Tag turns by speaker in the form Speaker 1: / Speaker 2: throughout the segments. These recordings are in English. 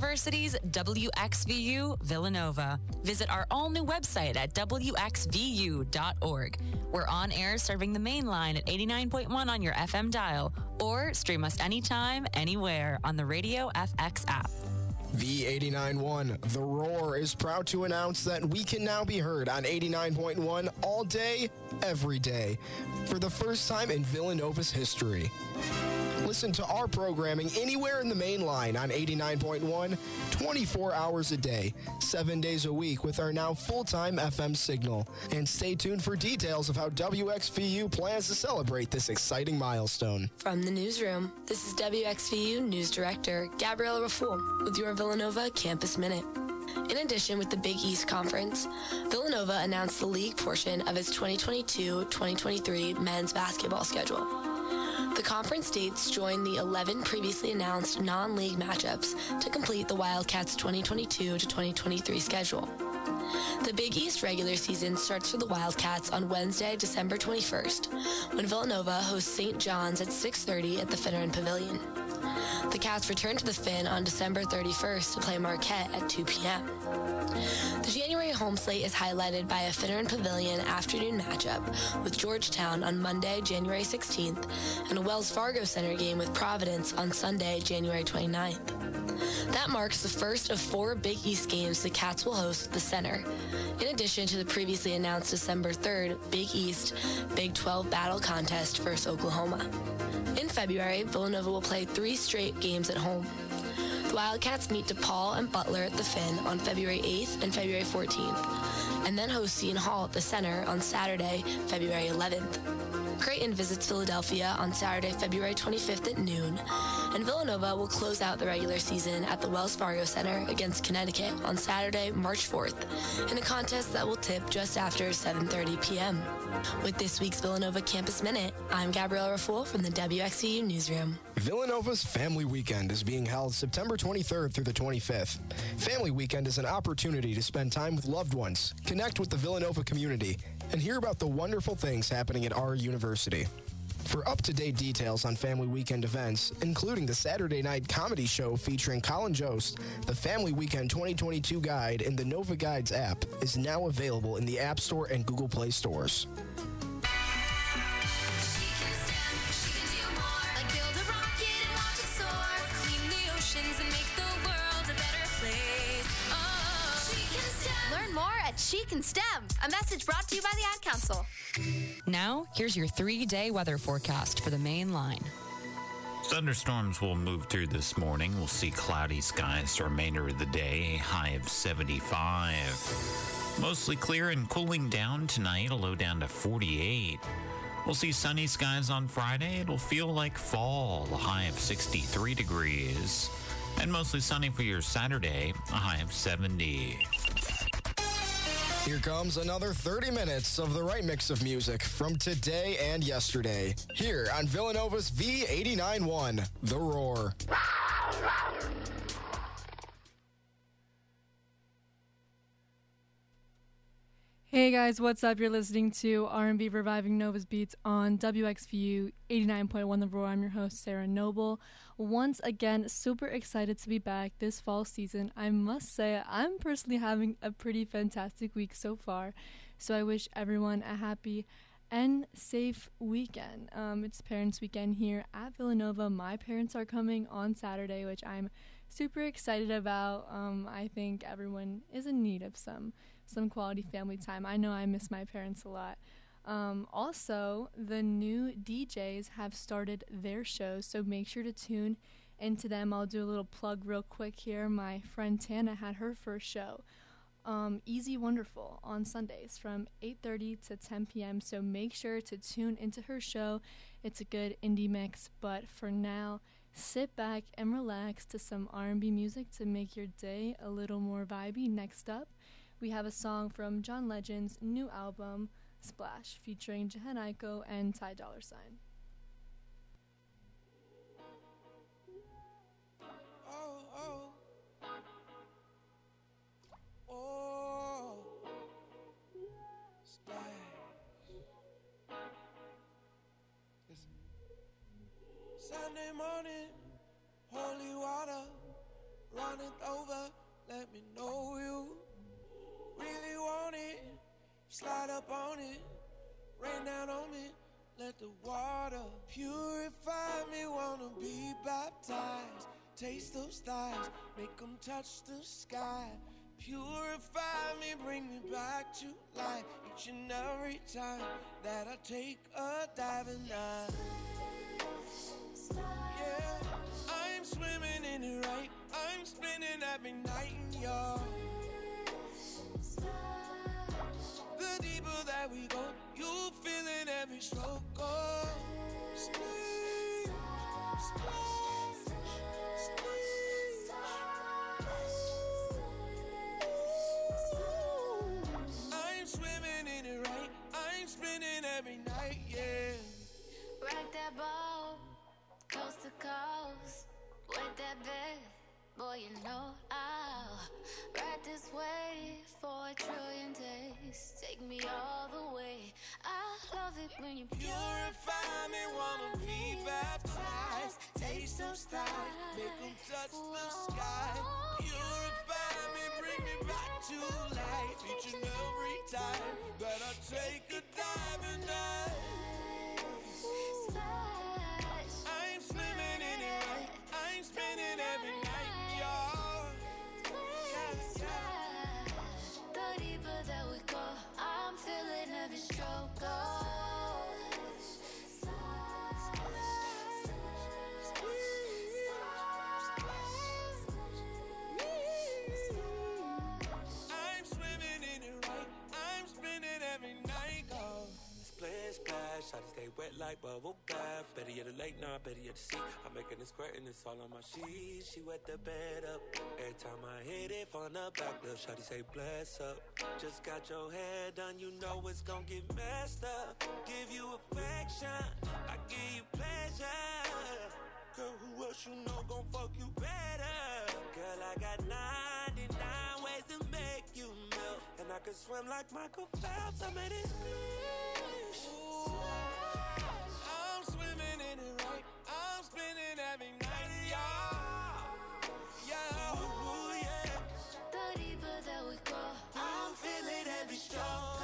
Speaker 1: University's WXVU Villanova. Visit our all new website at WXVU.org. We're on air serving the main line at 89.1 on your FM dial, or stream us anytime, anywhere on the Radio FX app.
Speaker 2: V89.1, The Roar, is proud to announce that we can now be heard on 89.1 all day, every day, for the first time in Villanova's history. Listen to our programming anywhere in the main line on 89.1, 24 hours a day, 7 days a week with our now full time FM signal. And stay tuned for details of how WXVU plans to celebrate this exciting milestone.
Speaker 3: From the newsroom, this is WXVU News Director Gabriella Raful with your Villanova Campus Minute. In addition, with the Big East Conference, Villanova announced the league portion of its 2022 2023 men's basketball schedule. The conference dates join the 11 previously announced non league matchups to complete the Wildcats 2022 to 2023 schedule. The Big East regular season starts for the Wildcats on Wednesday, December 21st, when Villanova hosts St. John's at 6:30 at the Finneran Pavilion. The Cats return to the Finn on December 31st to play Marquette at 2 p.m. The January home slate is highlighted by a Finneran Pavilion afternoon matchup with Georgetown on Monday, January 16th, and a Wells Fargo Center game with Providence on Sunday, January 29th. That marks the first of four Big East games the Cats will host at the center, in addition to the previously announced December 3rd Big East Big 12 battle contest versus Oklahoma. In February, Villanova will play three straight games at home. Wildcats meet DePaul and Butler at the Finn on February 8th and February 14th, and then host Seton Hall at the Center on Saturday, February 11th. Creighton visits Philadelphia on Saturday, February 25th at noon, and Villanova will close out the regular season at the Wells Fargo Center against Connecticut on Saturday, March 4th, in a contest that will tip just after 7:30 p.m. With this week's Villanova Campus Minute, I'm Gabrielle Raful from the WXVU Newsroom.
Speaker 2: Villanova's Family Weekend is being held September 23rd through the 25th. Family Weekend is an opportunity to spend time with loved ones, connect with the Villanova community, and hear about the wonderful things happening at our university. For up to date details on Family Weekend events, including the Saturday night comedy show featuring Colin Jost, the Family Weekend 2022 guide in the Nova Guides app is now available in the App Store and Google Play stores.
Speaker 4: To you by the Ad Council.
Speaker 1: Now, here's your three day weather forecast for the main line.
Speaker 5: Thunderstorms will move through this morning. We'll see cloudy skies the remainder of the day, a high of 75. Mostly clear and cooling down tonight, a low down to 48. We'll see sunny skies on Friday. It'll feel like fall, a high of 63 degrees. And mostly sunny for your Saturday, a high of 70.
Speaker 2: Here comes another 30 minutes of the right mix of music from today and yesterday. Here on Villanova's V89.1, The Roar.
Speaker 6: Hey guys, what's up? You're listening to R&B Reviving Nova's Beats on WXVU 89.1 The Roar. I'm your host, Sarah Noble. Once again, super excited to be back this fall season. I must say, I'm personally having a pretty fantastic week so far. So I wish everyone a happy and safe weekend. Um, it's Parents Weekend here at Villanova. My parents are coming on Saturday, which I'm super excited about. Um, I think everyone is in need of some some quality family time. I know I miss my parents a lot. Um, also, the new DJs have started their shows, so make sure to tune into them. I'll do a little plug real quick here. My friend Tana had her first show, um, Easy Wonderful, on Sundays from 8:30 to 10 p.m. So make sure to tune into her show. It's a good indie mix, but for now, sit back and relax to some R&B music to make your day a little more vibey. Next up, we have a song from John Legend's new album, Splash, featuring Jhené Aiko and Ty Dolla Sign.
Speaker 7: Oh, oh. Oh. Splash. Listen. Sunday morning, holy water. runneth over. Let me know you really want it. Slide up on it, rain down on me. Let the water purify me. Wanna be baptized. Taste those thighs, make them touch the sky. Purify me, bring me back to life each and every time that I take a dive and I. Yeah, I'm swimming in it right. I'm spinning every night in y'all. Deeper that we go, you feeling every stroke. I'm swimming in it right. I'm spinning every night, yeah.
Speaker 8: Rock that ball, coast to coast, with that bed, boy, you know I'll ride this wave for a trillion days. Take me all the way. I love it when you
Speaker 7: Purify me, wanna be baptized. Taste those thighs, make them touch the sky. Purify me, bring me back to life each and every time that I take a dive and I. I'm swimming in it. I'm spinning every night,
Speaker 8: I'm feeling every stroke. Oh.
Speaker 9: I stay wet like bubble bath. Better yet, the late night, better yet, the sea. I'm making it squirt and it's all on my sheets. She wet the bed up. Every time I hit it from the back, little shawty say bless up. Just got your hair done, you know it's gonna get messed up. Give you affection, I give you pleasure. Girl, who else you know gon' fuck you better? Girl, I got 99 ways to make you melt. And I can swim like Michael Phelps, I made it splash.
Speaker 7: I'm swimming in it right. I'm spinning every night, y'all. Yeah.
Speaker 9: Ooh, yeah.
Speaker 8: The deeper that we go,
Speaker 7: I'm feeling every stroke.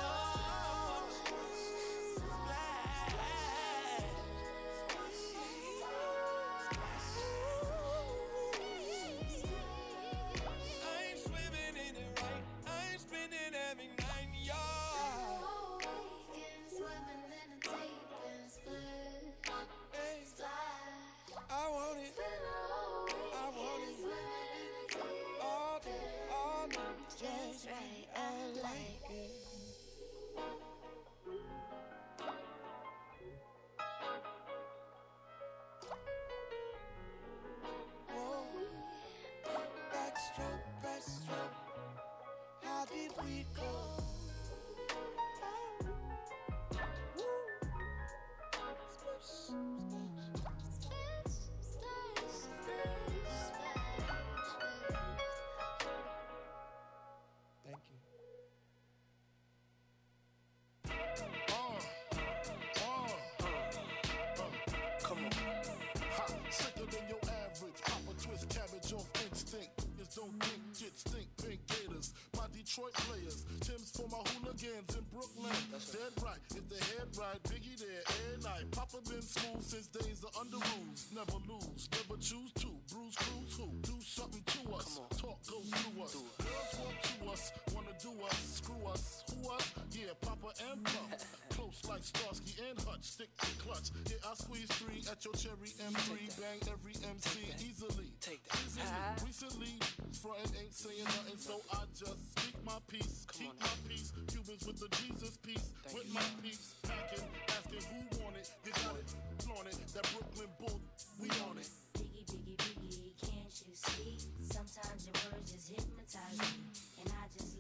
Speaker 10: Detroit players. Tim's for my hooligans in Brooklyn. Dead right, if the head right, Biggie there every night. Papa been smooth since days of Underoos. Never lose, never choose to. Bruise, cruise, who? Do something to us. Talk, go through us. Girls want to us, wanna do us, screw us. Who us? Yeah, Papa and Pump. Close like Starsky and Hutch, stick to clutch. Yeah, I squeeze three at your cherry M3. Bang every MC easily.
Speaker 9: Take that.
Speaker 10: Easily. Recently, frontin' ain't saying nothing, so I just speak my peace. Keep my peace. Cubans with the Jesus piece. with my peace. Packing, asking who want it. You got it, flaunt it. That Brooklyn bull, we on it.
Speaker 11: Biggie, biggie, biggie, can't you see? Sometimes your words just hypnotize me. And I just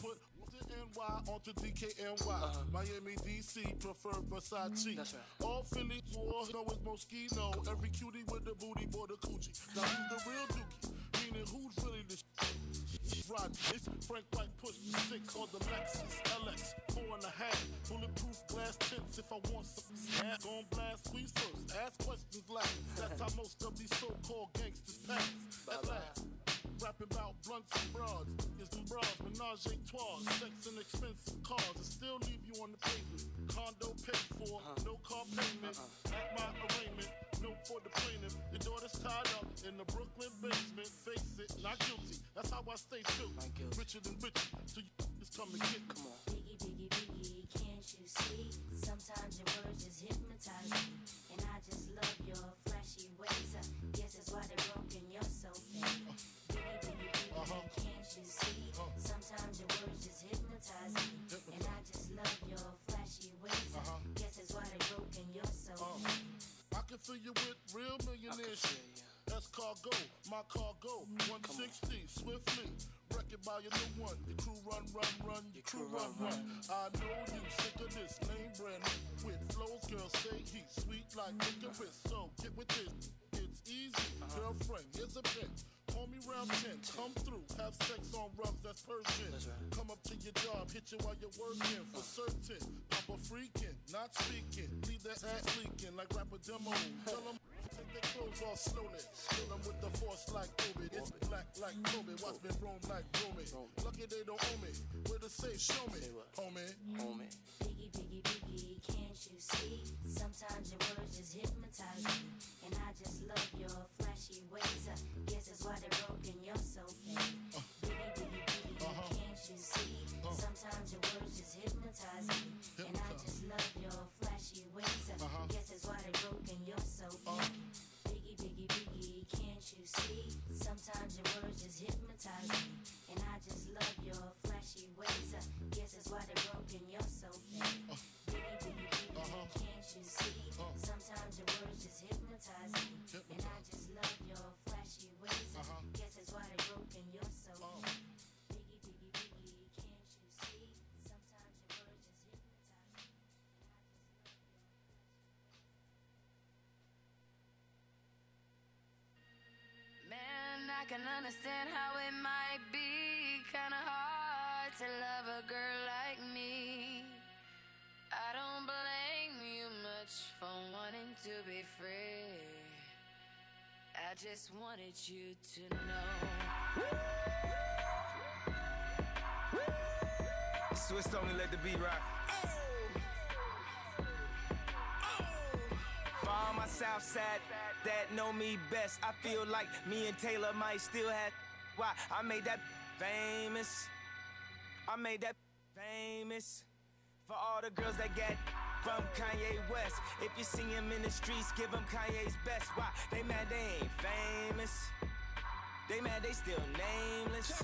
Speaker 10: put the NY onto DKNY. Uh-huh. Miami, DC, prefer Versace. Mm-hmm.
Speaker 9: That's right.
Speaker 10: All Philly, war, know it's Moschino. Every cutie with the booty, boy, the coochie. Now who's the real dookie? Meaning who's really the sh- ride this. Frank White push six on the Lexus LX, four and a half. Bulletproof glass tints if I want some snap. Gon' blast, squeeze first, ask questions last. That's how most of these so-called gangsters pass. At last. Rapping about blunts and broads, is them bras, menage a trois, sex and expensive cars, and still leave you on the pavement. Condo paid for, uh-huh. no car payment. Uh-uh. At my arraignment, no for the plaintiff. Your daughter's tied up in the Brooklyn basement. Face it, not guilty. That's how I stay true. Richer than richer, so you just come and get. Come on.
Speaker 11: Biggie, biggie, biggie, can't you see? Sometimes your words just hypnotize me. And I just love your flashy ways. I guess that's why they're
Speaker 10: can fill you with real millionaire shit. That's cargo, my cargo. 160, swiftly. Wreck it by your new one. Your crew run, run, run. Your crew run, run. I know you sick of this name brand new with flows. Girl, say heat sweet like licorice. So get with this. It's easy, girlfriend. Here's a pin. Call me round 10, come through, have sex on rugs, that's Persian. Come up to your job, hit you while you're working, for certain. Papa freaking, not speaking, leave that ass leaking like rapper demo. Tell them take their clothes off slowly, kill them with the force like Obi. It's black like Kobe, watch me roam like Romy. Lucky they don't owe me, where to say, show me, homie. Homie.
Speaker 11: Biggie, biggie, biggie, can't you see? Sometimes your words just hypnotize me. And I just love your flashy ways. I guess that's why they're broken, you're so fake. Biggie, biggie, biggie, uh-huh. can't you see? Uh. Sometimes your words just hypnotize me. And I just love your flashy hypnotize me. And I just love your flashy ways. I guess that's why they're broken, you're so fake. Uh-huh. Biggie, biggie, biggie, can't you see? Uh-huh. Sometimes your words just hypnotize me. And I just love your flashy ways. I guess that's why they're broken, you're so fake. Biggie, biggie, biggie, can't you see? Sometimes your words just hypnotize me.
Speaker 12: Man, I can understand how it might be kinda hard to love a girl like me. I don't blame you much for wanting to be free. I just wanted you to know.
Speaker 13: Swiss only let the beat rock. For all my south side that know me best, I feel like me and Taylor might still have. Why? I made that famous. I made that famous. For all the girls that get from Kanye West. If you see him in the streets, give him Kanye's best. Why? They mad they ain't famous. They mad they still nameless.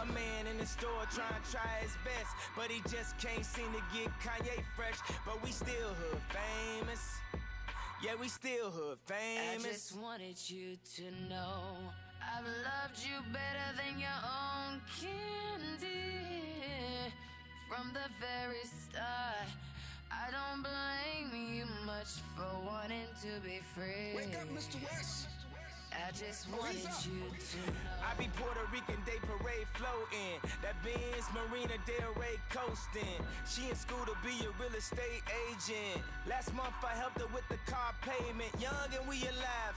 Speaker 13: A man in the store trying to try his best, but he just can't seem to get Kanye fresh. But we still hood famous. Yeah, we still hood famous.
Speaker 12: I just wanted you to know I've loved you better than your own candy from the very start. I don't blame you much for wanting to be free.
Speaker 10: Wake up, Mr. West.
Speaker 12: I just wanted you to know.
Speaker 13: I be Puerto Rican Day Parade floating. That Benz Marina Del Rey coasting. She in school to be a real estate agent. Last month I helped her with the car payment. Young and we alive.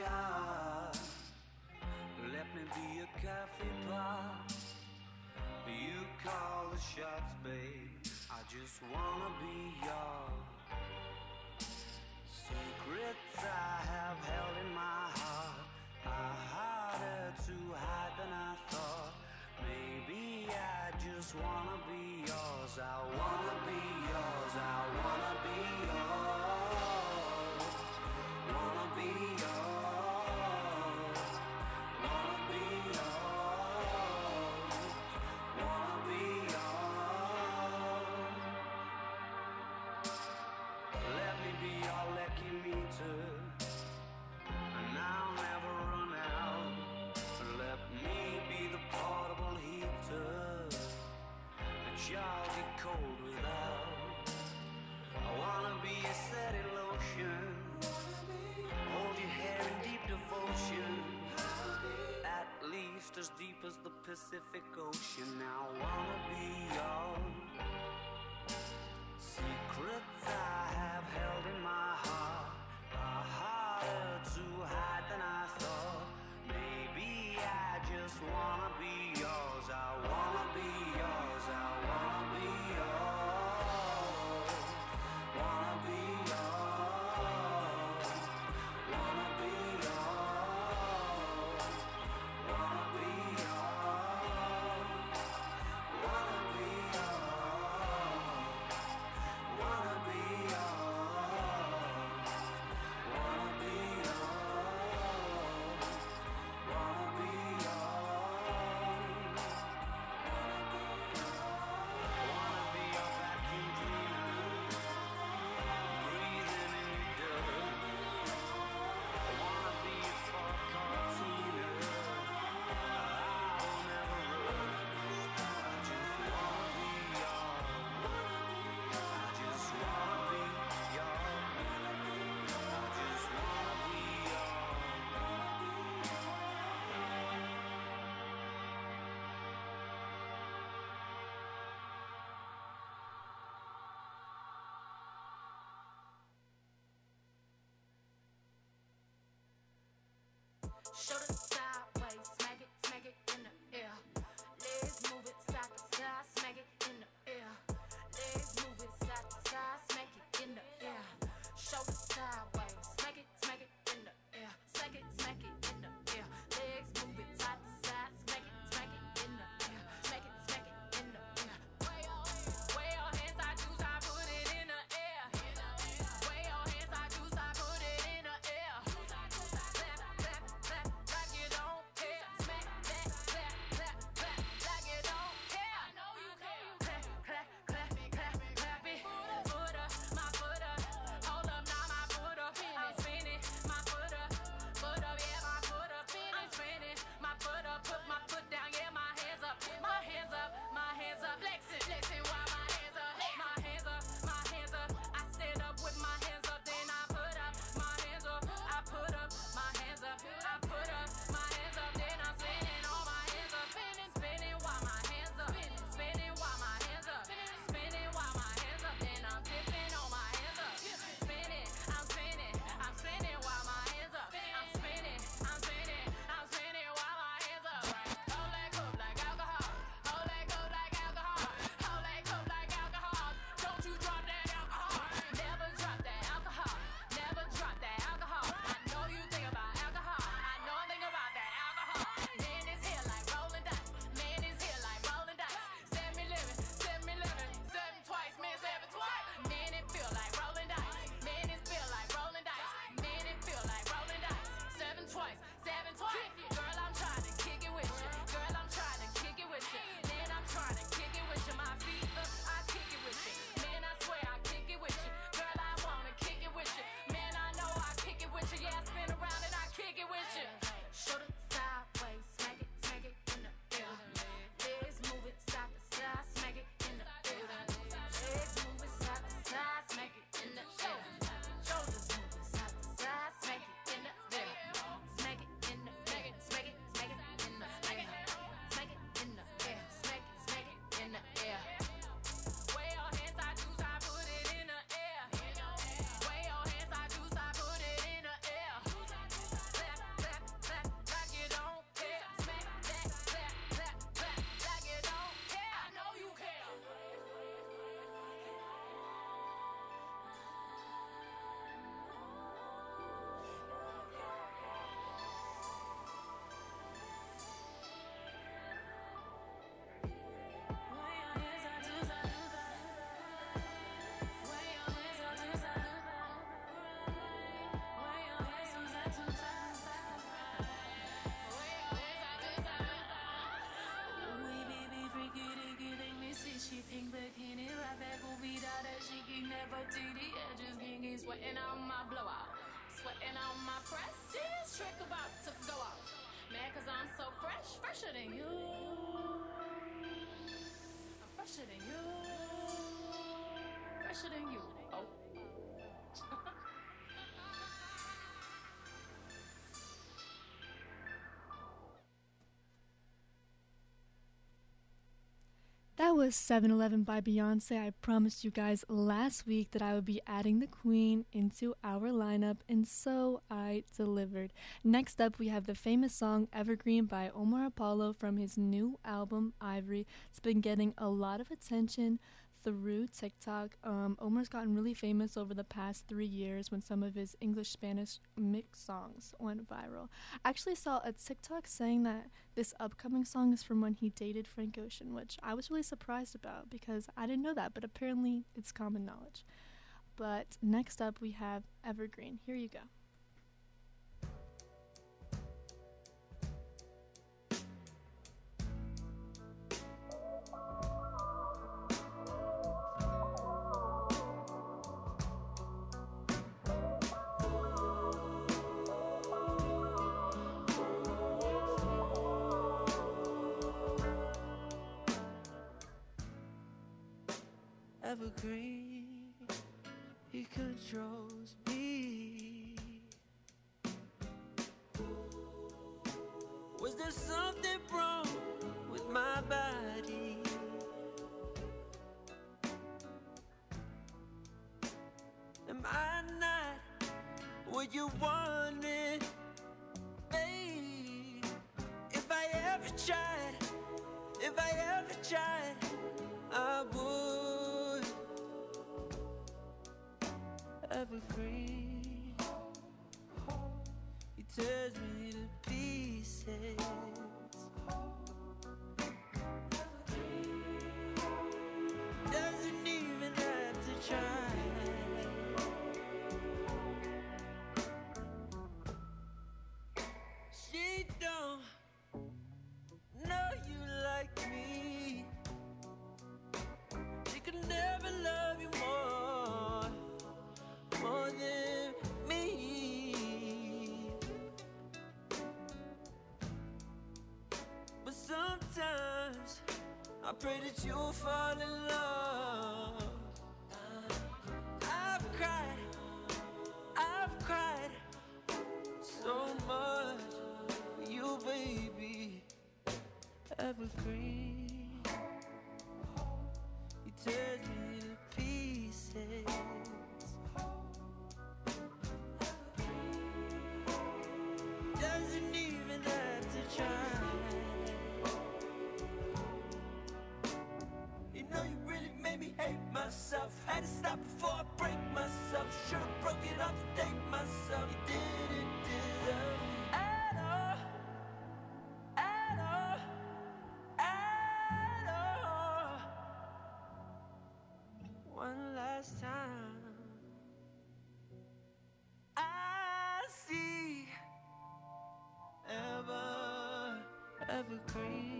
Speaker 14: caviar. Let me be a coffee pot. You call the shots, babe. I just wanna be your secrets I have held in my heart. Are harder to hide than I thought. Maybe I just wanna be yours. I wanna deep as the Pacific Ocean. I wanna be your Secrets I have held in my heart are harder to hide than I thought. Maybe I just wanna. Show the she pink bikini, right back will be
Speaker 12: that she can never
Speaker 15: TD. Edges getting sweating on my blowout, sweating on my prestige. Trick about to go off, man, cause I'm so fresh, fresher than you. I'm fresher than you, fresher than you.
Speaker 6: Was 7 Eleven by Beyonce. I promised you guys last week that I would be adding the Queen into our lineup, and so I delivered. Next up, we have the famous song Evergreen by Omar Apollo from his new album Ivory. It's been getting a lot of attention through TikTok. Um, Omar's gotten really famous over the past three years when some of his English Spanish mix songs went viral. I actually saw a TikTok saying that this upcoming song is from when he dated Frank Ocean, which I was really surprised about because I didn't know that, but apparently it's common knowledge. But next up, we have Evergreen. Here you go.
Speaker 16: He controls me. Evergreen. I pray that you'll fall in love. Evergreen.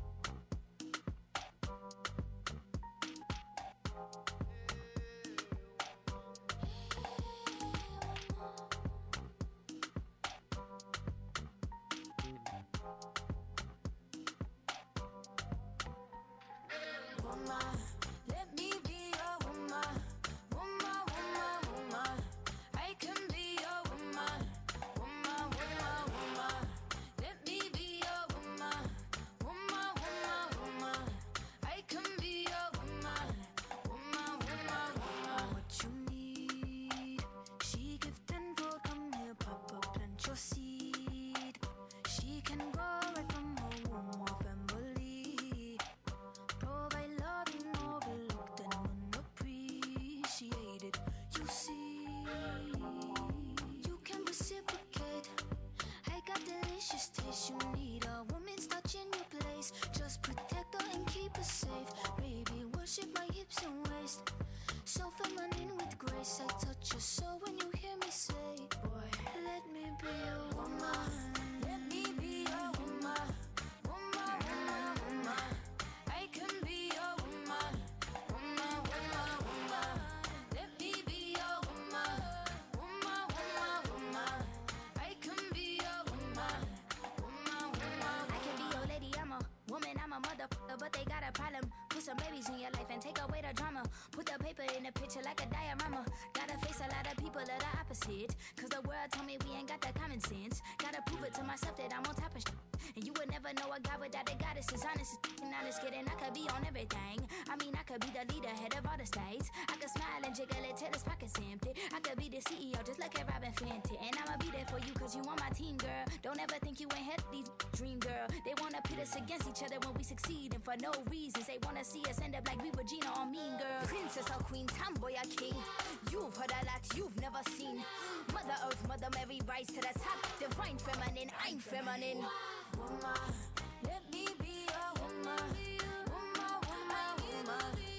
Speaker 17: her and keep her safe. Baby, worship my hips and waist. So feminine with grace. I touch your soul when you hear me say, Boy, let me be your woman.
Speaker 11: Babies in your life and take away the drama. Put the paper in the picture like a diorama. Gotta face a lot of people that are opposite. Cause the world told me we ain't got the common sense. Gotta prove it to myself that I'm on top of shit. And you would never know a guy without a goddess is honest. Honest kidding, I could be on everything. I mean, I could be the leader, head of all the states. I could smile and jiggle it till his pockets empty. I could be the CEO, just like a Robyn Fenty. And I'ma be there for you, cause you on my team, girl. Don't ever think you ain't these dream, girl. They wanna pit us against each other when we succeed, and for no reasons. They wanna see us end up like we were Gina or Mean Girl. Princess or Queen, tomboy or king. You've heard a lot you've never seen. Mother Earth, Mother Mary, rise to the top. Divine feminine, I'm feminine.
Speaker 17: woman. Let me be your woman. Woman, woman, woman.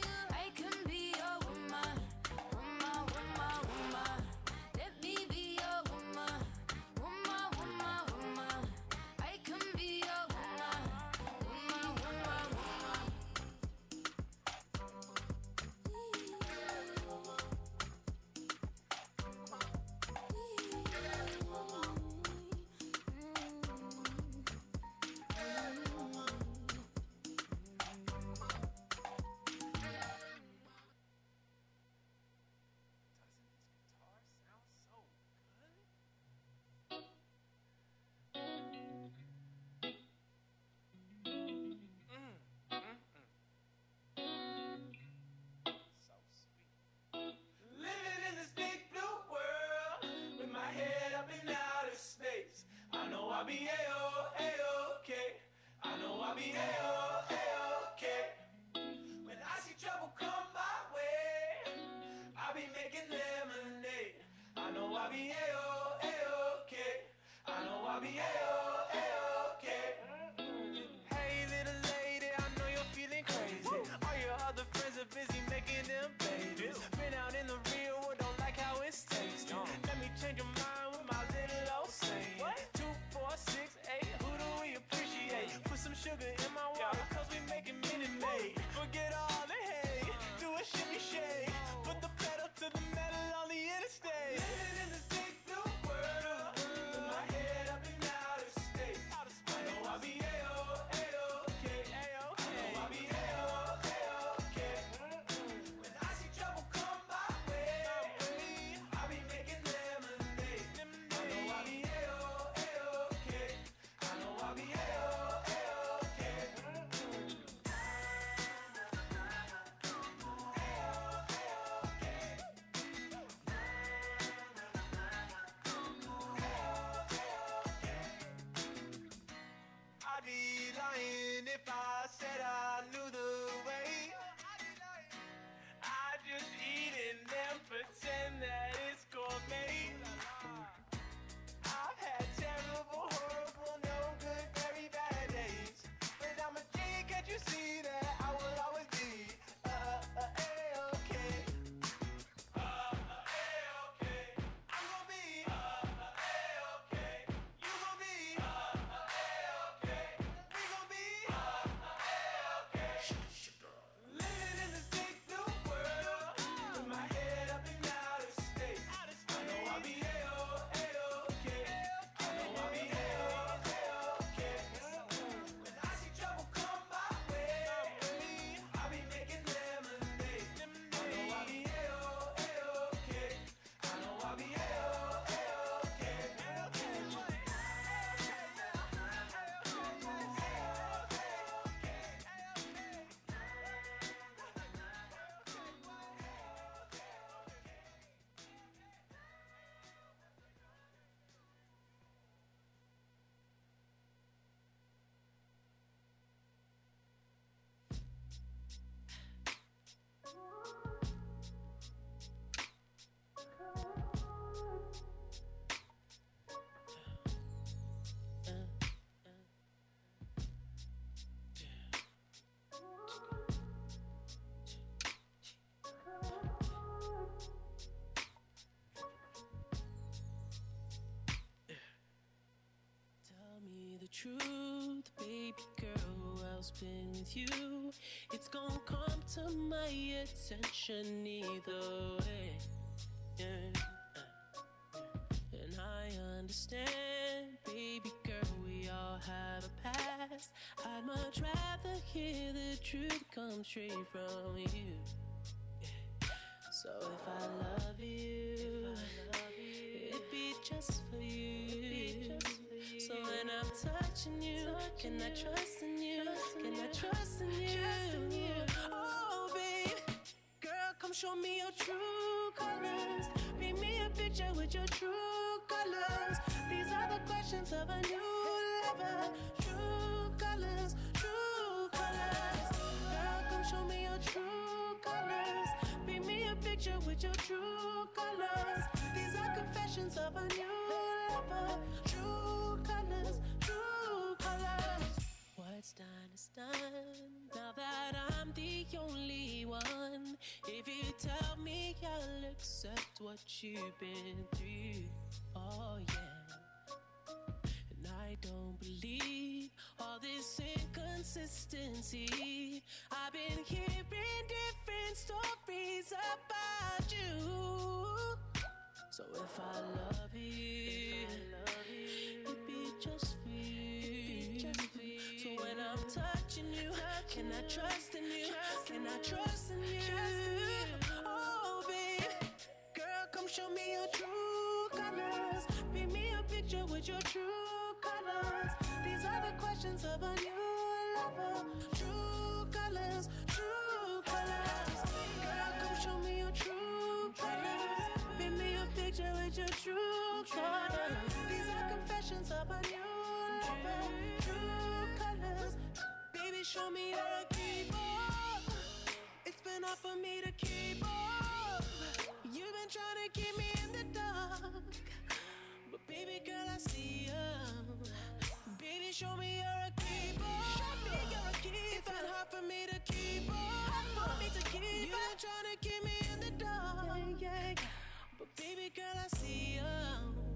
Speaker 17: truth, baby girl. I'll
Speaker 18: been with you? It's gonna come to my attention either way. Yeah. Uh, uh, and I understand, baby girl, we all have a past. I'd much rather hear the truth come straight from you. So if I love you. Touching you, can I trust in you? Can I trust in you? Oh, babe, girl, come show me your true colors. Paint me a picture with your true colors. These are the questions of a new lover. True colors, true colors. Girl, come show me your true colors. Paint me a picture with your true colors. These are confessions of a new lover. True what you've been through, oh yeah. And I don't believe all this inconsistency. I've been hearing different stories about you. So if I love you, it'd be just for you. So when I'm touching you, can I trust in you? Can I trust in you? Come show me your true colors. Paint me a picture with your true colors. These are the questions of a new lover. True colors, true colors. Girl, come show me your true colors. Paint me a picture with your true colors. These are confessions of a new lover. True colors. Baby, show me you're a keeper. It's been hard for me to keep up. You've been trying to keep me in the dark. But baby girl, I see you. Baby, show me you're a keeper. Show me you're a keeper. It's been hard for me to keep up. For me to keep You've been trying to keep me in the dark. Yeah, yeah. But baby girl, I see you.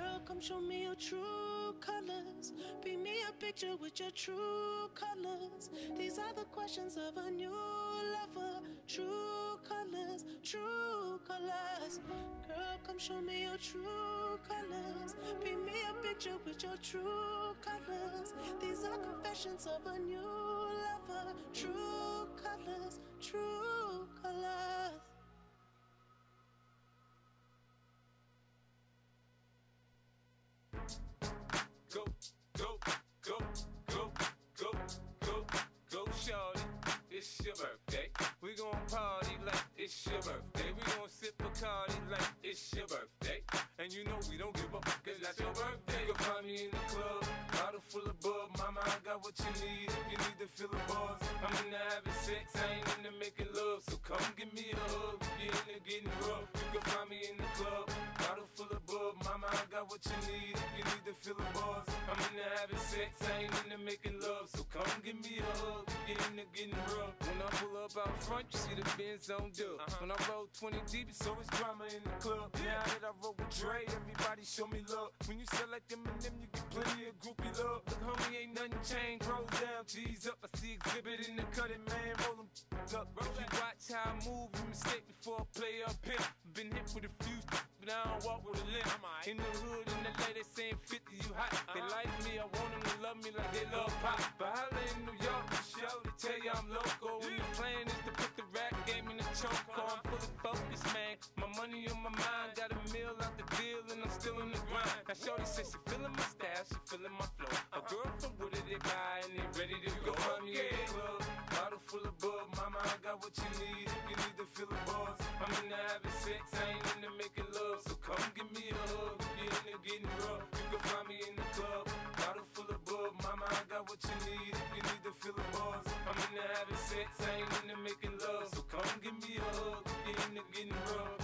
Speaker 18: Girl, come show me your true colors. Paint me a picture with your true colors. These are the questions of a new lover. True colors, true colors. Girl, come show me your true colors. Paint me a picture with your true colors. These are confessions of a new lover. True colors, true colors.
Speaker 9: Go, go, go, go, go, go, go, shorty. It's your birthday. We gon' party like it's your birthday. We gon' sip Bacardi like it's front, you see the Benz on dub. Uh-huh. When I roll 20 deep, it's always drama in the club. Now that I roll with Dre, everybody show me love. When you like them and them, you get plenty of groupie love. Look, homie, ain't nothing changed. Roll down, G's up. I see Xzibit in the cutting, man. Roll them up. If you watch how I move, you mistake before I play up here. Been hit with a few, but I don't walk with a limp. In the hood, in the lady saying 50, you hot. They like me, I want them to love me like they love pop. But holla in New York, show, they tell you I'm local. When the plan is to put the rap game in the choke. I'm fully focused, man. My money on my mind, got a meal out the deal, and I'm still in the grind. Now, Shorty says she feeling my style, she feeling my flow. A girl from Wooded, they buy, and they ready to go. Find me in the club, bottle full of bub. Mama, I got what you need if you need to feel the buzz. I'm into having sex, I ain't into making love. So come give me a hug if you're into getting rough. You can find me in the club, bottle full of bub. Mama, I got what you need if you need to feel the buzz. I'm into having sex, I ain't into making love. So come give me a hug if you're into getting rough.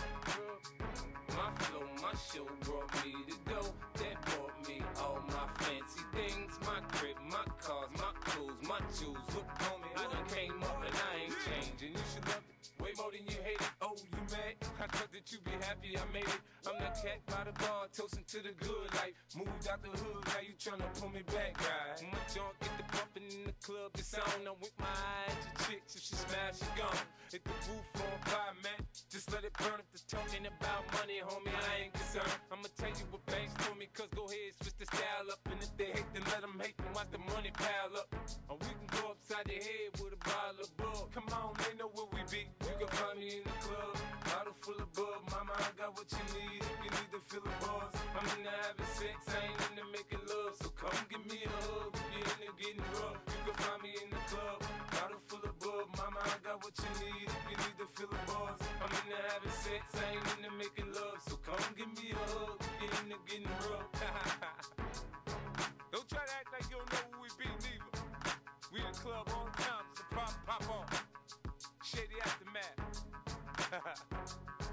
Speaker 9: My flow, my show brought me to go. That brought me all my fancy things. My crib, my cars, my clothes, my jewels. Look, homie, I done came up and I ain't changing. You should love it way more than you hate it. Oh, you mad? I thought that you be happy I made it. I'm that cat by the bar, toasting to the good life. Moved out the hood, now you tryna pull me back, right? My junk get the bumping in the club, it's on. I'm with my eyes to chicks. If she smash, she gone. Hit the roof on fire, man. Just let it burn. If they're talking about money, homie, I ain't concerned. I'ma tell you what Banks told me, cause go ahead, switch the style up. And if they hate, then let them hate, then watch the money pile up. Or we can go upside the head with a bottle of bug. Come on, they know where we be. You can find me in the club. Bottle full of bug. Mama, I got what you need if you need to feel the buzz. I'm into having sex, I ain't into making love. So come give me a hug if you're into getting rough. You can find me in the club. Bottle full of bug. Mama, I got what you need if you need to feel the buzz. I'm into having sex, I ain't into making love. So come give me a hug if you're into getting rough. don't try to act like you don't know who we be, neither. We in the club on time, so pop, pop on. Shady aftermath.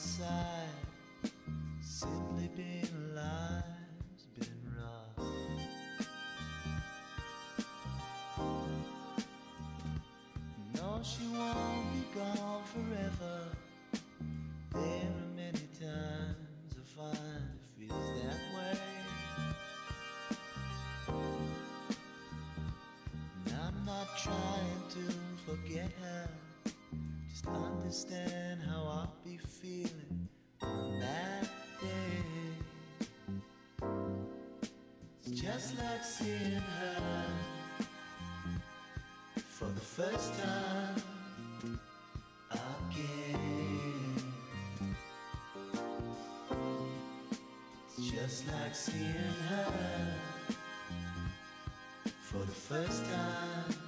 Speaker 19: side, simply being alive's been rough. No, she won't be gone forever. There are many times I find it feels that way. And I'm not trying to forget her, just understand just like seeing her for the first time again. It's just like seeing her for the first time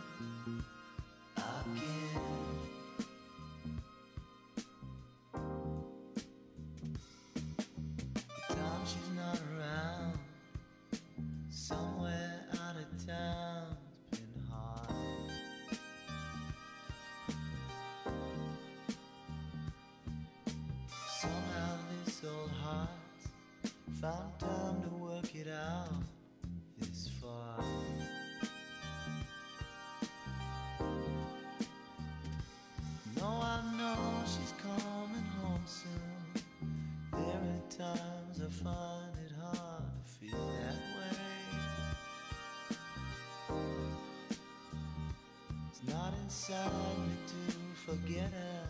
Speaker 19: inside me to forget her.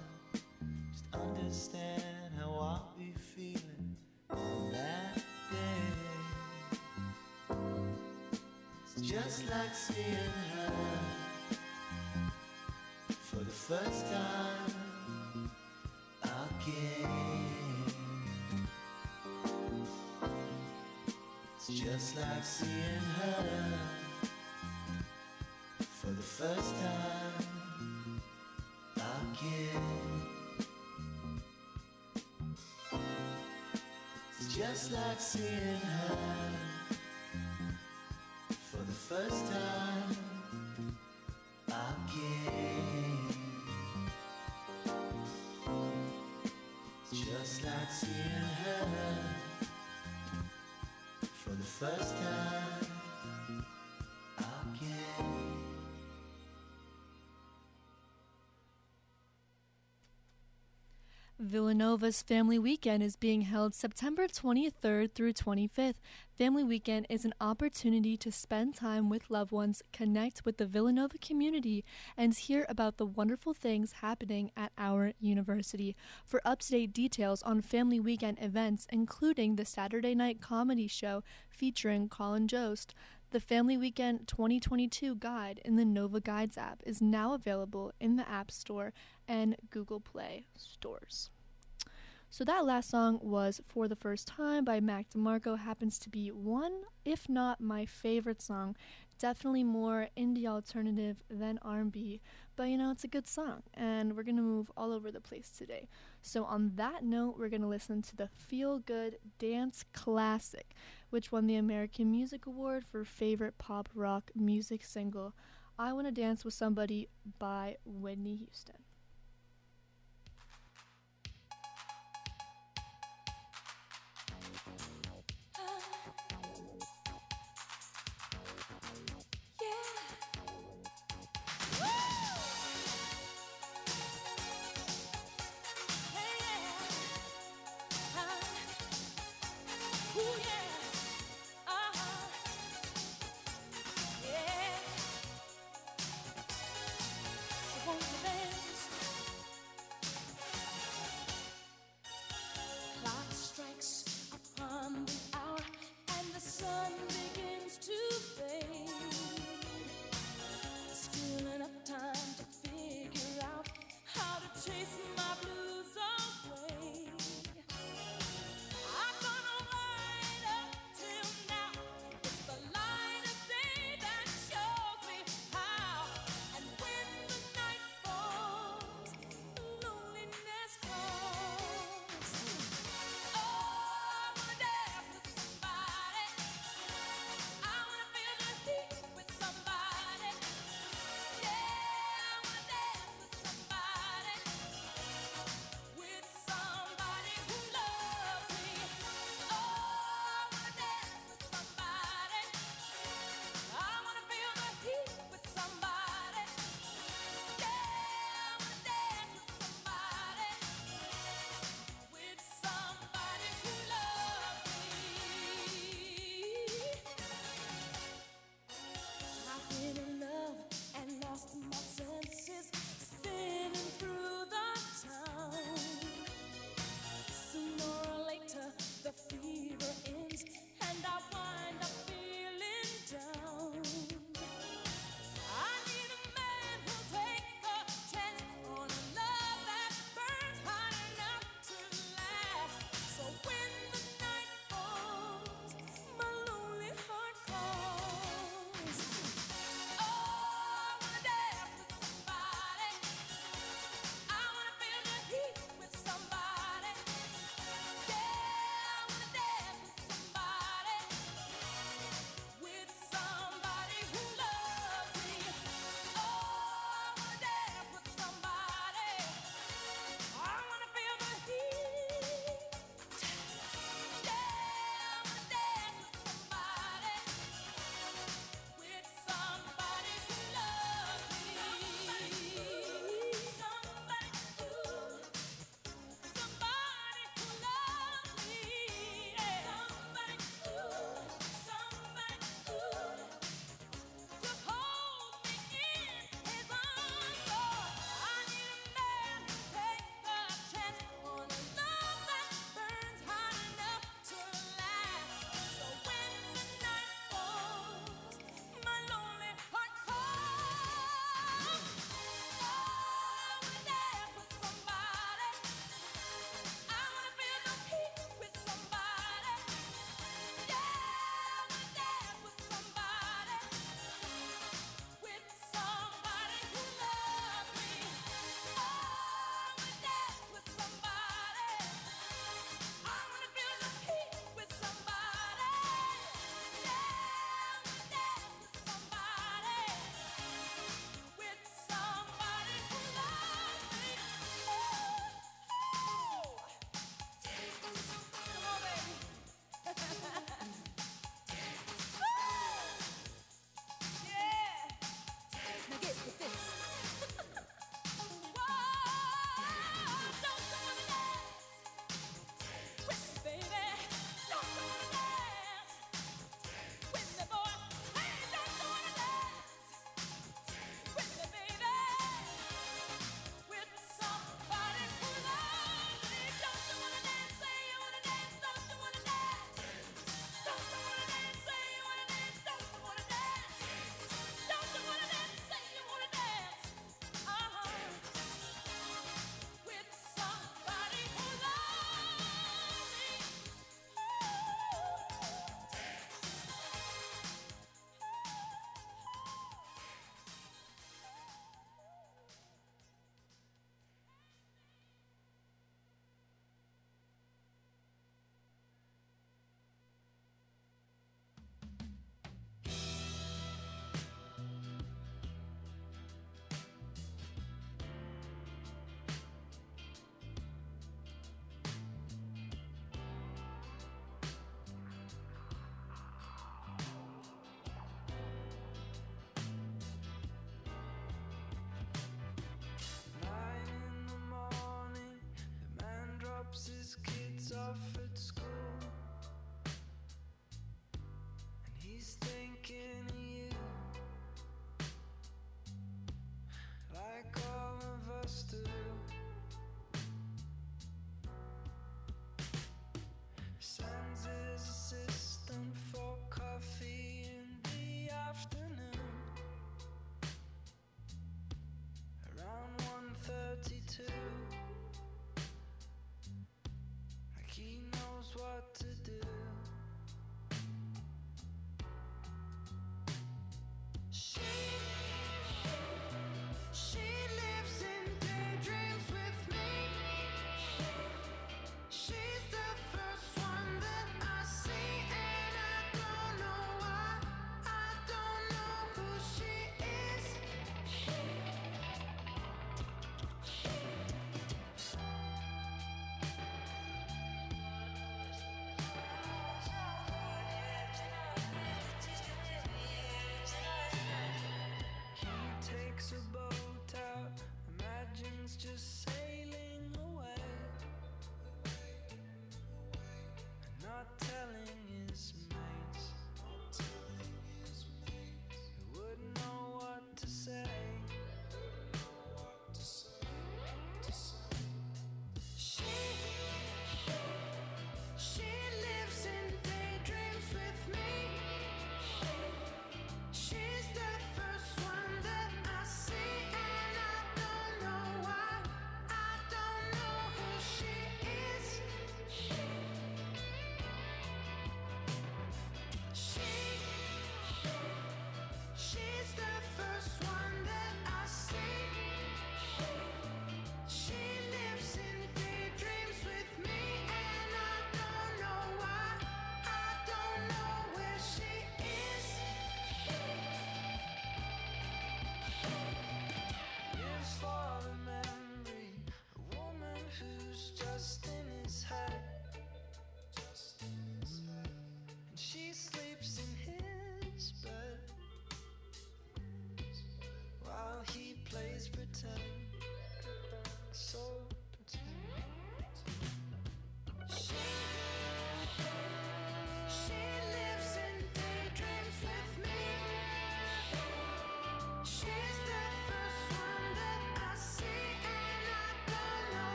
Speaker 19: Just understand how I'll be feeling on that day. It's just like seeing her for the first time again. It's just like seeing her for the first time again. It's just like seeing her for the first time again. It's just like seeing her for the first time
Speaker 6: Villanova's Family Weekend is being held September 23rd through 25th. Family Weekend is an opportunity to spend time with loved ones, connect with the Villanova community, and hear about the wonderful things happening at our university. For up to date details on Family Weekend events, including the Saturday night comedy show featuring Colin Jost, the Family Weekend 2022 guide in the Nova Guides app is now available in the App Store and Google Play stores. So that last song was For the First Time by Mac DeMarco happens to be one, if not my favorite song. Definitely more indie alternative than R&B, but you know, it's a good song and we're going to move all over the place today. So on that note, we're going to listen to the Feel Good Dance Classic which won the American Music Award for Favorite Pop Rock Music Single. I Want to Dance with Somebody by Whitney Houston.
Speaker 20: How
Speaker 21: thinking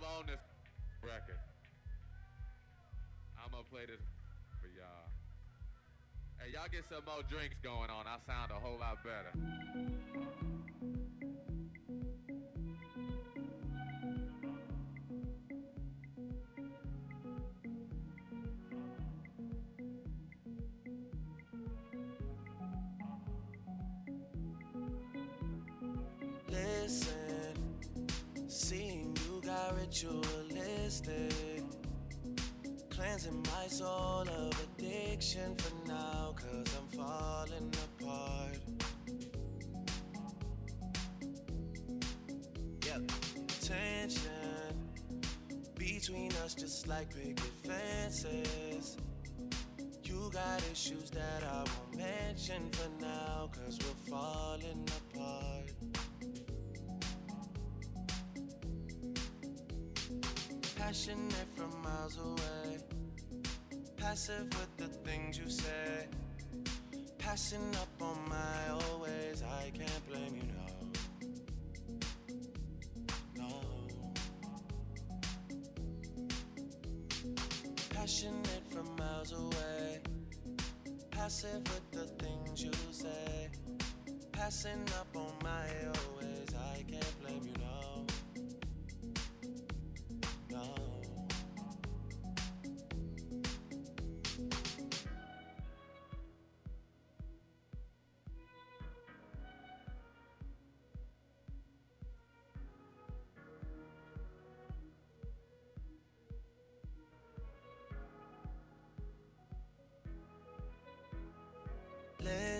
Speaker 21: on this record. I'm gonna play this for y'all. Hey, y'all get some more drinks going on. I sound a whole lot better.
Speaker 22: Like picket fences. You got issues that I won't mention for now, cause we're falling apart. Passionate from miles away. Passive with the things you say. Passing up on my always. I can't blame you, no. Miles away. Passive with the things you say. Passing up on my always.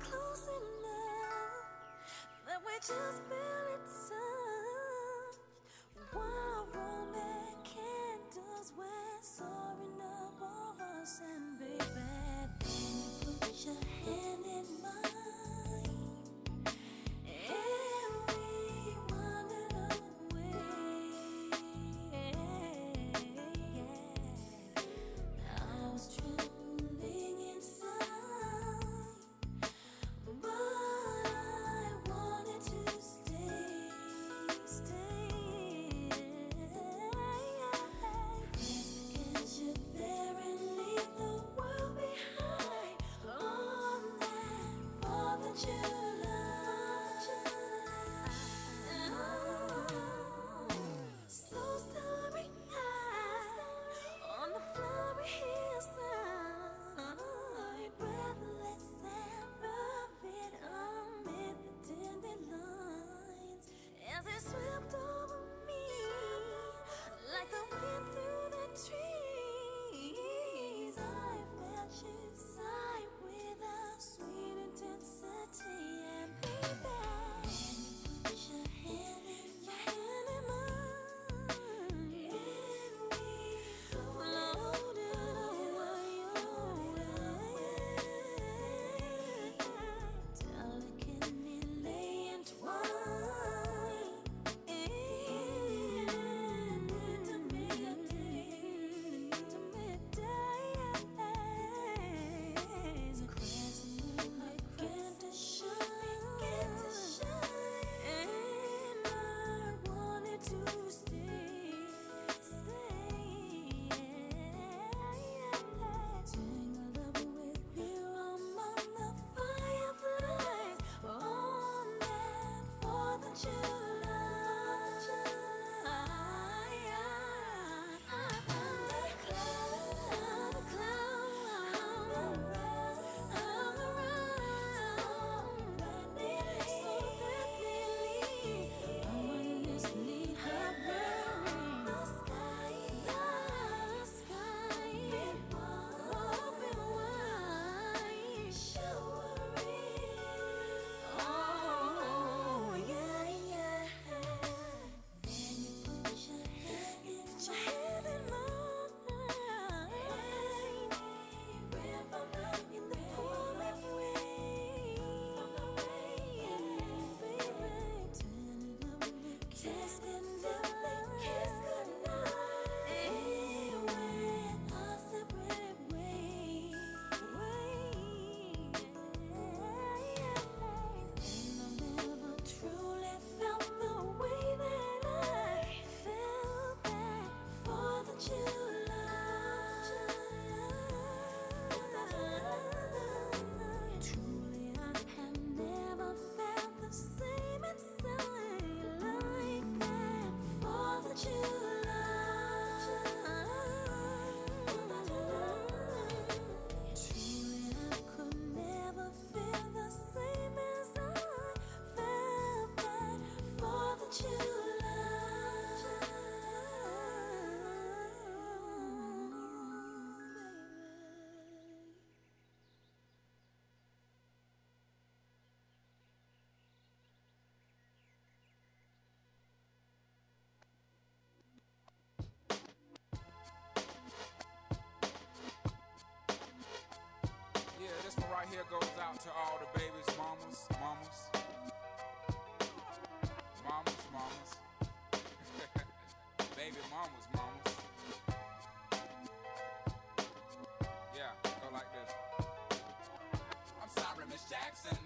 Speaker 23: close enough that we just
Speaker 24: right here goes out to all the babies, mamas, mamas. Mamas, mamas. Baby mamas, mamas. Yeah, go like this. I'm sorry, Miss Jackson.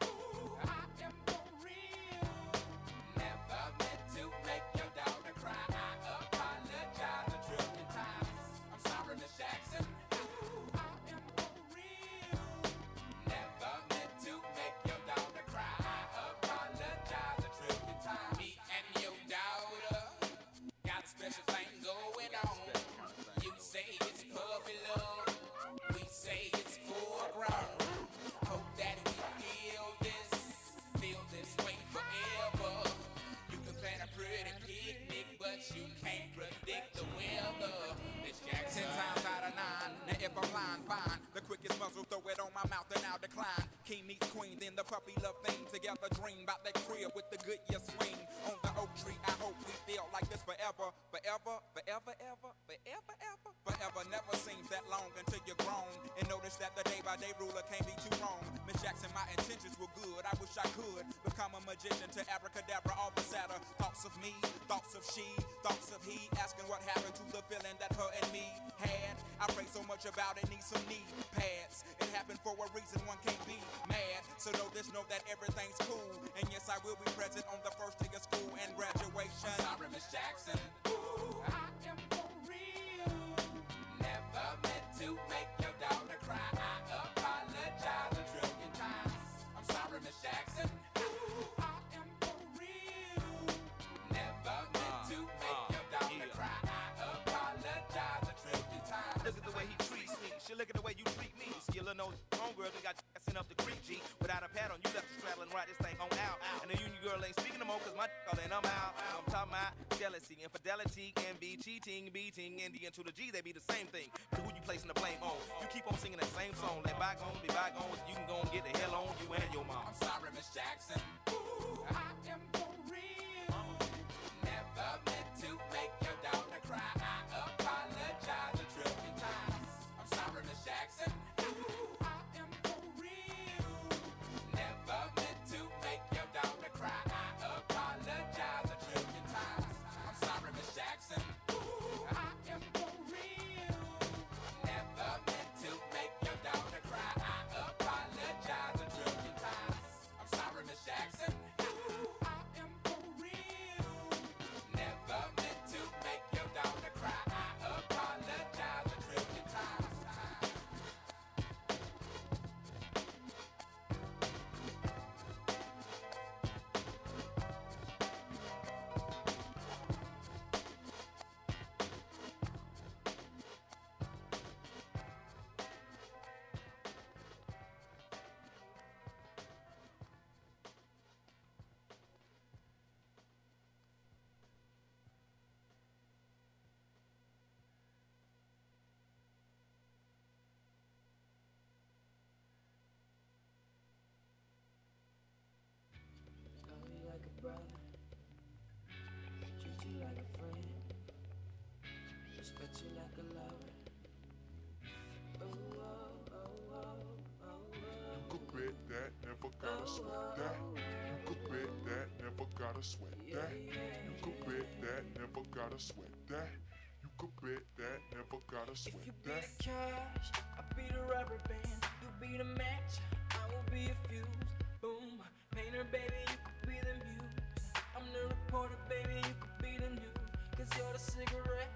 Speaker 24: I am Get throw it on my mouth, and I'll decline. King meets queen, then the puppy love thing. Together dream about that crib with the good year swing. On the oak tree, I hope we feel like this forever, forever, forever, ever, forever, ever. Forever never seems that long until you're grown. And notice that the day by day ruler can't be too wrong. Miss Jackson, my intentions were good. I wish I could become a magician to abracadabra all the sadder. Thoughts of me, thoughts of she, thoughts of he. Asking what happened to the feeling that her and me had. I pray so much about it, need some knee pads. It happened for a reason, one can't be mad. So know this, know that everything's cool. And yes, I will be present on the first day of school and graduation. I'm sorry, Miss Jackson. Ooh, I to make your daughter cry. I apologize a trillion times. I'm sorry, Miss Jackson. Ooh, I am for real. Never meant to uh, make uh, your daughter cry. I apologize a trillion times.
Speaker 13: Look at the way he treats me. She look at the way you treat me. Skillin' those homegirls that got up the creek, G. Without a pad on, you left straddle and this thing on out. And the union girl ain't speaking no more, cause my all in, I'm out. I'm talking about jealousy, infidelity, envy, cheating, beating, and the to the G, they be the same thing. But who you placing the blame on? You keep on singing that same song. Let bygones be bygones. You can go and get the hell on you and your mom.
Speaker 24: I'm sorry, Miss Jackson. Ooh, I am for real. Never meant to make your daughter cry.
Speaker 25: You like a lover. Oh, oh, oh, oh, oh.
Speaker 10: You could bet that, never gotta oh, sweat oh, that. Oh, you could bet that, never gotta sweat that. You could bet that, never gotta sweat that. You could bet that, never gotta sweat
Speaker 25: You be
Speaker 10: that.
Speaker 25: the cash, I'll be the rubber band. You be the match, I will be a fuse. Boom, painter, baby, you could be the muse. I'm the reporter, baby, you could be the news. Cause you're the cigarette,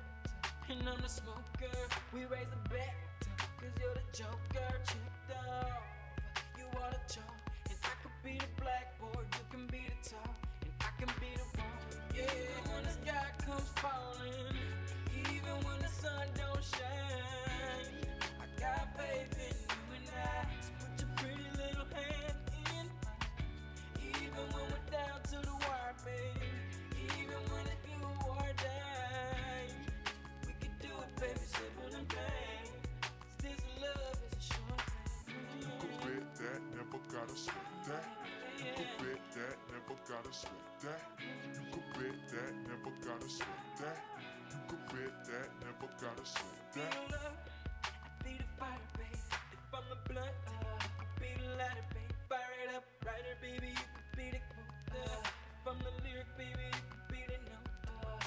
Speaker 25: and I'm the smoker. We raise the bet, cause you're the joker. Chipped off, you are the chalk. And I could be the blackboard, you can be the top. And I can be the wall. Yeah, when the sky comes falling,
Speaker 10: never gotta sweat that. You could bet that, never gotta sweat that. You could bet that, never gotta sweat that.
Speaker 25: be the fire, babe. If I'm the blunt, you could be uh, the lighter, babe. Fire it up, writer, baby, you could be the quote. If I'm the lyric, baby, you could be the note.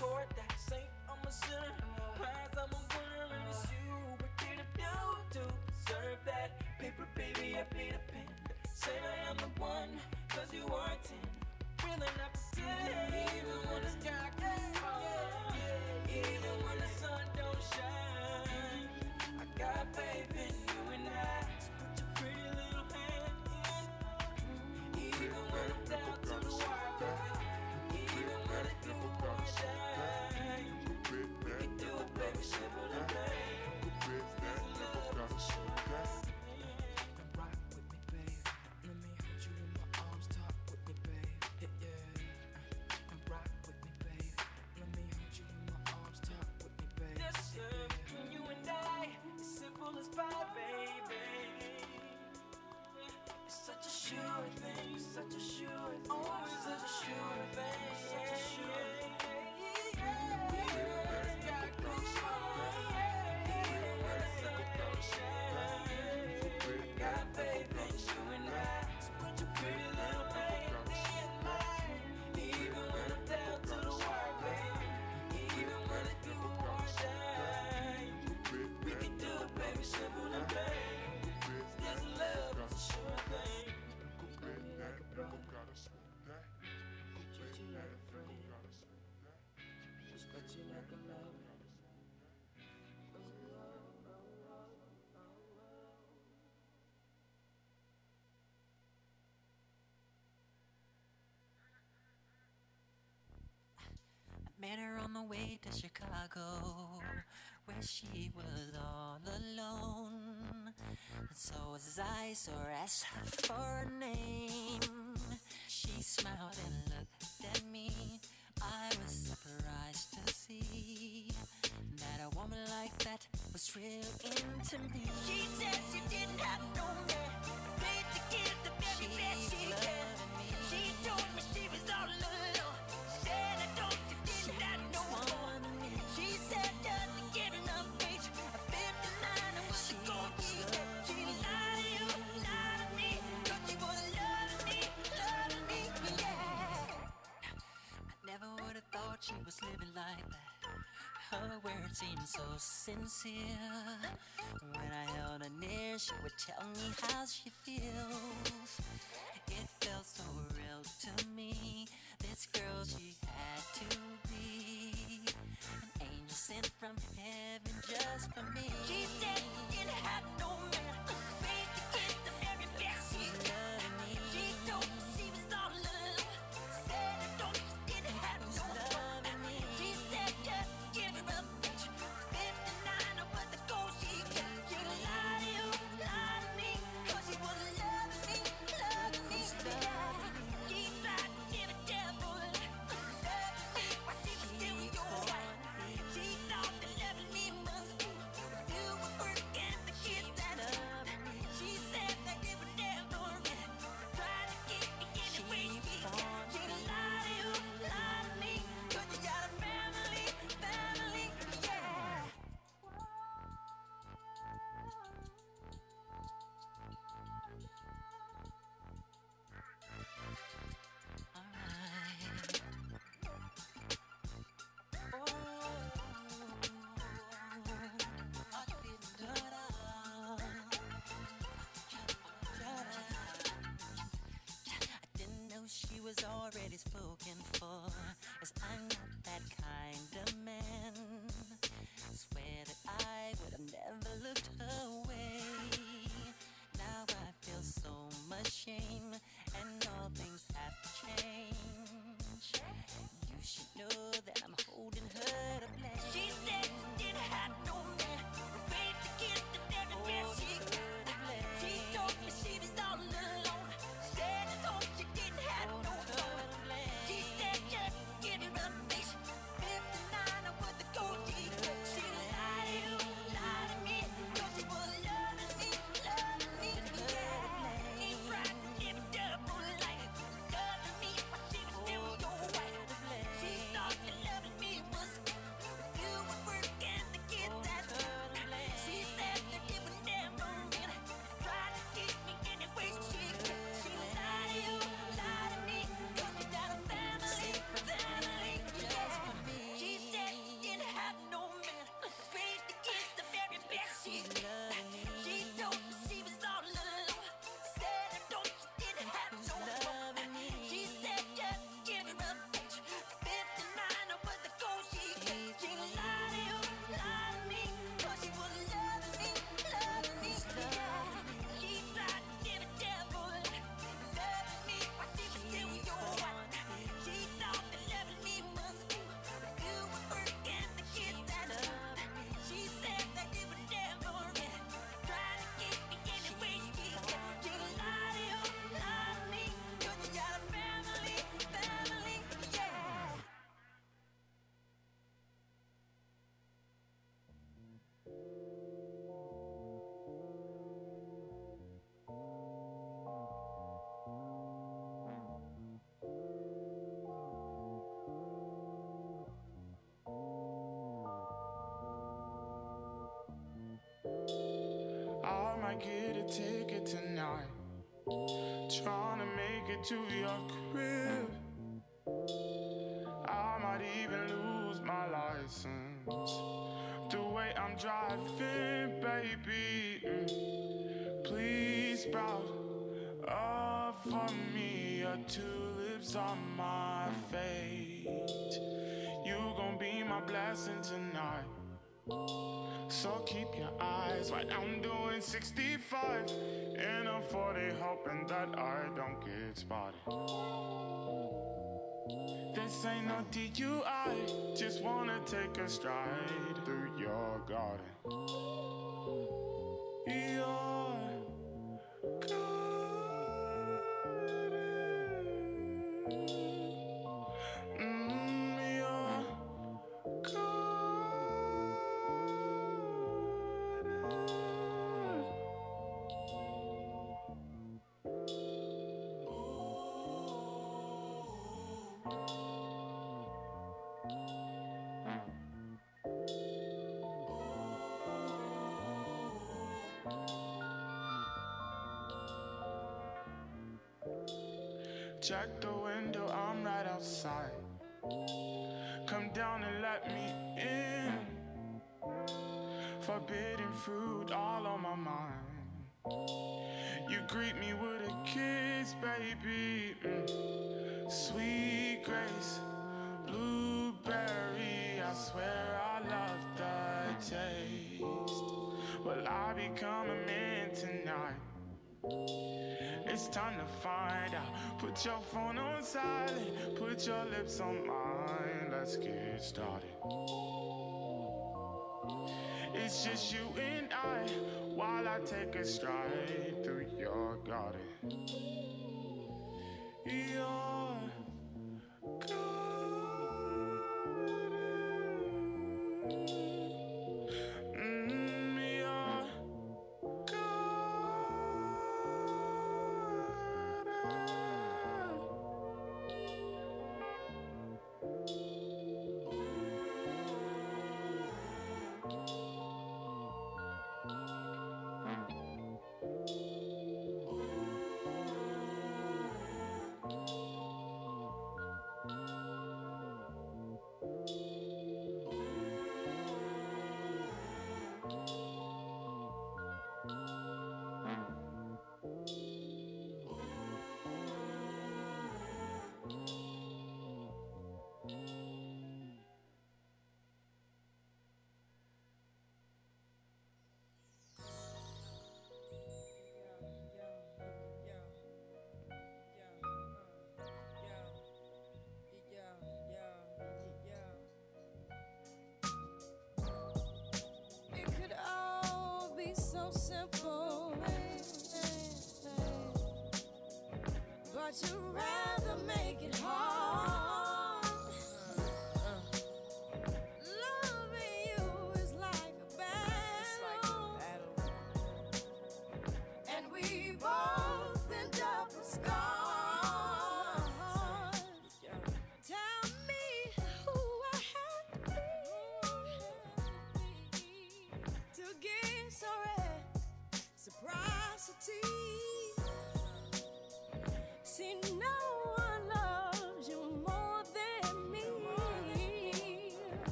Speaker 25: Chord that saint, I'm a sinner. Prize, I'm a winner, and it's you. What did I do to deserve that? Paper, baby, I be the pen. Say I'm to shoot.
Speaker 26: Met her on the way to Chicago, where she was all alone. And so as I saw asked her for a name. She smiled and looked at me. I was surprised to see that a woman like that was real into me.
Speaker 27: She said she didn't have.
Speaker 26: sincere. When I held her near, she would tell me how she feels. It felt so real to me. This girl, she had to be an angel sent from heaven just for me.
Speaker 27: She said it had no man. get a
Speaker 20: ticket tonight. Trying to make it to your crib. I might even lose my license. The way I'm driving, baby. Mm. Please sprout up for me. Your tulips on my fate. You gon' be my blessing tonight keep your eyes wide. I'm doing 65 in a 40, hoping that I don't get spotted.
Speaker 24: This ain't no DUI, just wanna take a stride through your garden. Your Check the window, I'm right outside. Come down and let me in. Forbidden fruit all on my mind. You greet me with a kiss, baby. Mm. Sweet grace, blueberry. I swear I love the taste. Will I be coming in tonight? It's time to find out. Put your phone on silent, put your lips on mine. Let's get started. It's just you and I while I take a stride through your garden. Your garden.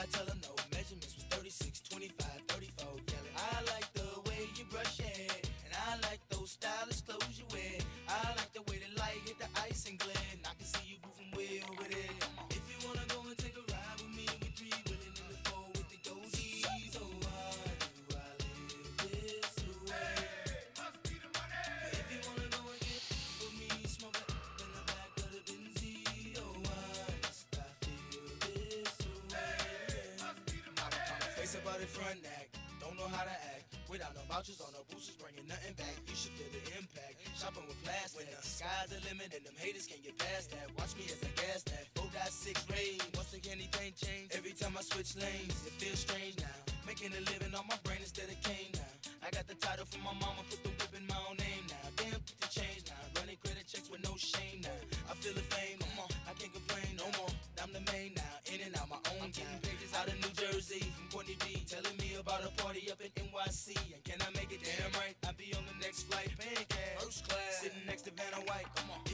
Speaker 28: I
Speaker 13: tell her front act, don't know how to act. Without no vouchers or no boosters, bringing nothing back. You should feel the impact. Shopping with plastic. When the sky's the limit and them haters can't get past that. Watch me as I gas that. 4.6 range. Once again, anything change. Every time I switch lanes, it feels strange now. Making a living on my brain instead of cane now. I got the title from my mama, put the a party up in NYC. And can I make it damn right? I'll be on the next flight, paying cash. First class. Sitting next to Vanna White. Come on.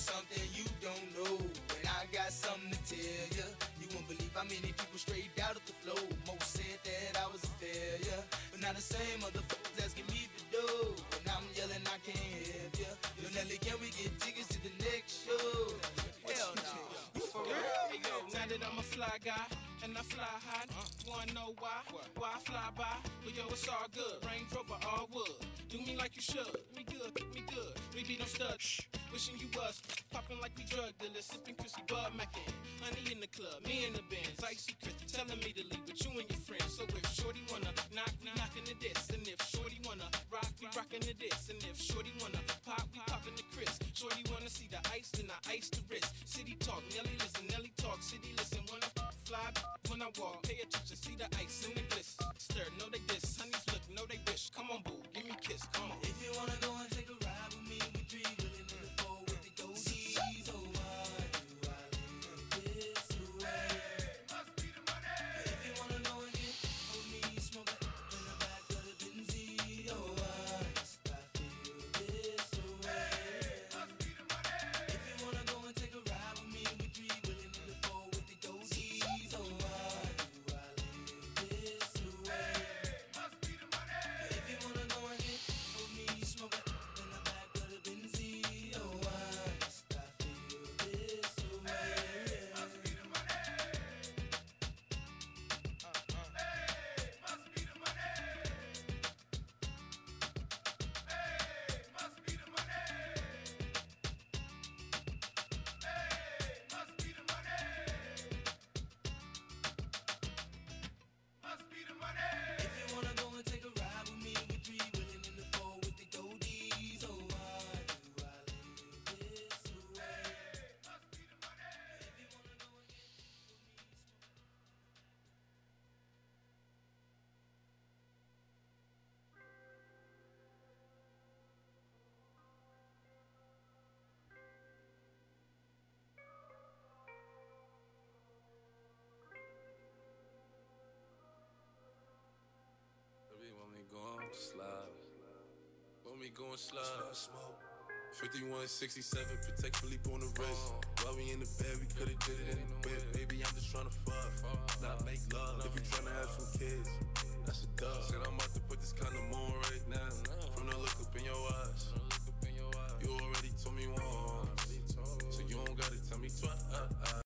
Speaker 13: Something you don't know, and I got something to tell ya. You won't believe how many people straight out of the flow. Most said that I was a failure, but now the same motherfuckers asking me for dough. And I'm yelling, I can't help ya. Yo, Nelly, can we get tickets to the next show? Hell no. You for real?
Speaker 29: Now that I'm a fly guy and I fly high, wanna know why? Why I fly by? But yo, it's all good. Range Rover, all wood. Do me like you should. Me good, me good. We be no stud. Shh. Wishing you was popping like we drug dealers, sipping Chrissy Bud Mackin. Honey in the club, me in the Benz, icy Chris telling me to leave with you and your friends. So if Shorty wanna knock, we knockin' the diss, and if Shorty wanna rock, we rockin' the diss, and if Shorty wanna pop, we poppin' the Chris. Shorty wanna see the ice, then I ice the wrist. City talk, Nelly listen, Nelly talk, city listen when
Speaker 13: I walk. Pay attention, see the ice in the bliss. Stir, no they diss. Honeys look, no they wish. Come on, boo. slide. smoke. 5167, Patek Philippe on
Speaker 9: the wrist. Oh. While we in the bed, we could've did it in the bed. Baby, I'm just tryna fuck, not make love. If you tryna have some kids, that's a dub. Said I'm about to put this
Speaker 30: kind of on right now.